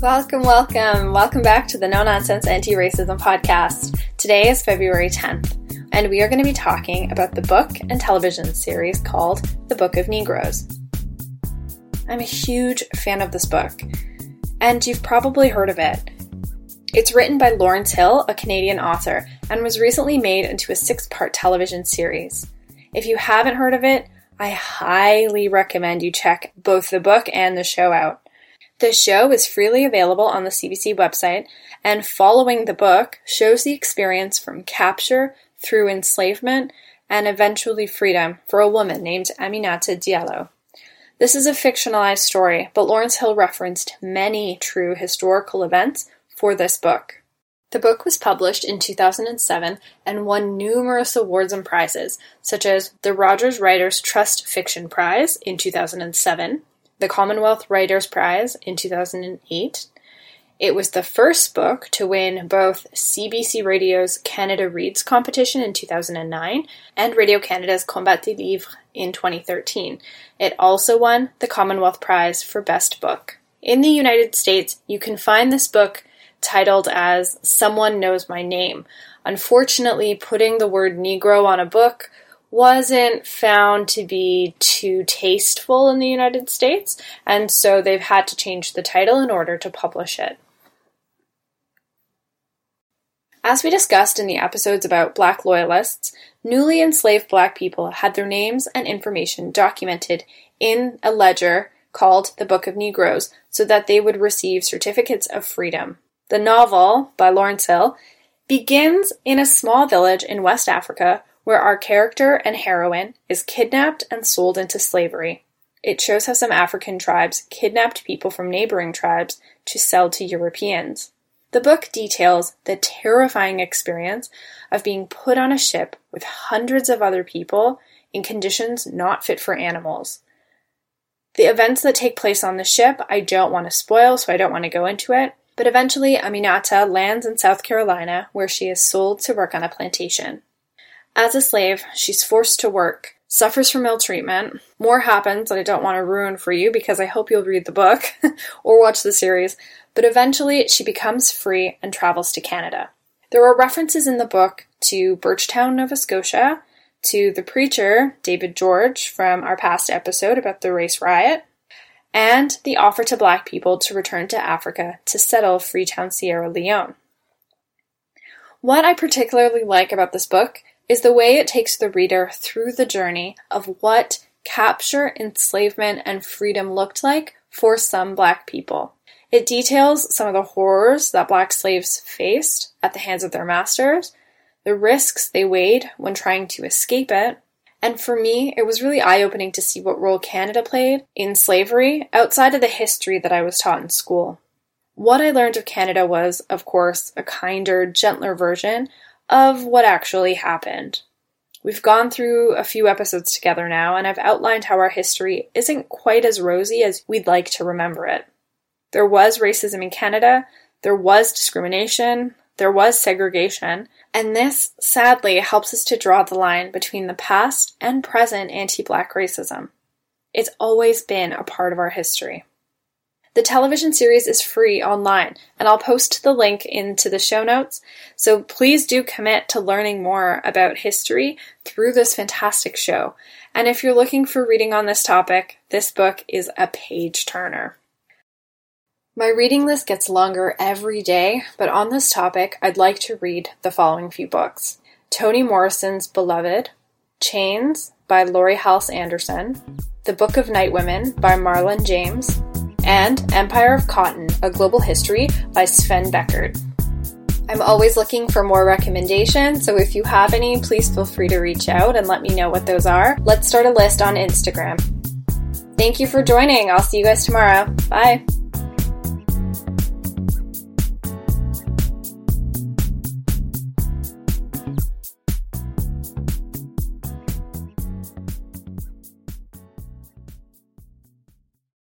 Welcome, welcome, welcome back to the No Nonsense Anti Racism Podcast. Today is February 10th, and we are going to be talking about the book and television series called The Book of Negroes. I'm a huge fan of this book, and you've probably heard of it. It's written by Lawrence Hill, a Canadian author, and was recently made into a six part television series. If you haven't heard of it, I highly recommend you check both the book and the show out. The show is freely available on the CBC website, and following the book shows the experience from capture through enslavement and eventually freedom for a woman named Aminata Diallo. This is a fictionalized story, but Lawrence Hill referenced many true historical events for this book. The book was published in 2007 and won numerous awards and prizes, such as the Rogers Writers Trust Fiction Prize in 2007, the Commonwealth Writers' Prize in 2008. It was the first book to win both CBC Radio's Canada Reads competition in 2009 and Radio Canada's Combat des Livres in 2013. It also won the Commonwealth Prize for Best Book. In the United States, you can find this book titled as Someone Knows My Name. Unfortunately, putting the word Negro on a book wasn't found to be too tasteful in the United States, and so they've had to change the title in order to publish it. As we discussed in the episodes about Black Loyalists, newly enslaved Black people had their names and information documented in a ledger called the Book of Negroes so that they would receive certificates of freedom. The novel, by Lawrence Hill, begins in a small village in West Africa where our character and heroine is kidnapped and sold into slavery. It shows how some African tribes kidnapped people from neighboring tribes to sell to Europeans. The book details the terrifying experience of being put on a ship with hundreds of other people in conditions not fit for animals. The events that take place on the ship I don't want to spoil, so I don't want to go into it, but eventually Aminata lands in South Carolina where she is sold to work on a plantation. As a slave, she's forced to work, suffers from ill treatment. More happens that I don't want to ruin for you because I hope you'll read the book or watch the series, but eventually she becomes free and travels to Canada. There are references in the book to Birchtown, Nova Scotia, to the preacher, David George, from our past episode about the race riot, and the offer to black people to return to Africa to settle Freetown, Sierra Leone. What I particularly like about this book is the way it takes the reader through the journey of what capture, enslavement, and freedom looked like for some black people. It details some of the horrors that black slaves faced at the hands of their masters, the risks they weighed when trying to escape it, and for me, it was really eye opening to see what role Canada played in slavery outside of the history that I was taught in school. What I learned of Canada was, of course, a kinder, gentler version of what actually happened. We've gone through a few episodes together now, and I've outlined how our history isn't quite as rosy as we'd like to remember it. There was racism in Canada, there was discrimination, there was segregation, and this, sadly, helps us to draw the line between the past and present anti black racism. It's always been a part of our history. The television series is free online, and I'll post the link into the show notes. So please do commit to learning more about history through this fantastic show. And if you're looking for reading on this topic, this book is a page turner. My reading list gets longer every day, but on this topic, I'd like to read the following few books Toni Morrison's Beloved, Chains by Laurie Halse Anderson, The Book of Night Women by Marlon James, and Empire of Cotton A Global History by Sven Beckert. I'm always looking for more recommendations, so if you have any, please feel free to reach out and let me know what those are. Let's start a list on Instagram. Thank you for joining. I'll see you guys tomorrow. Bye.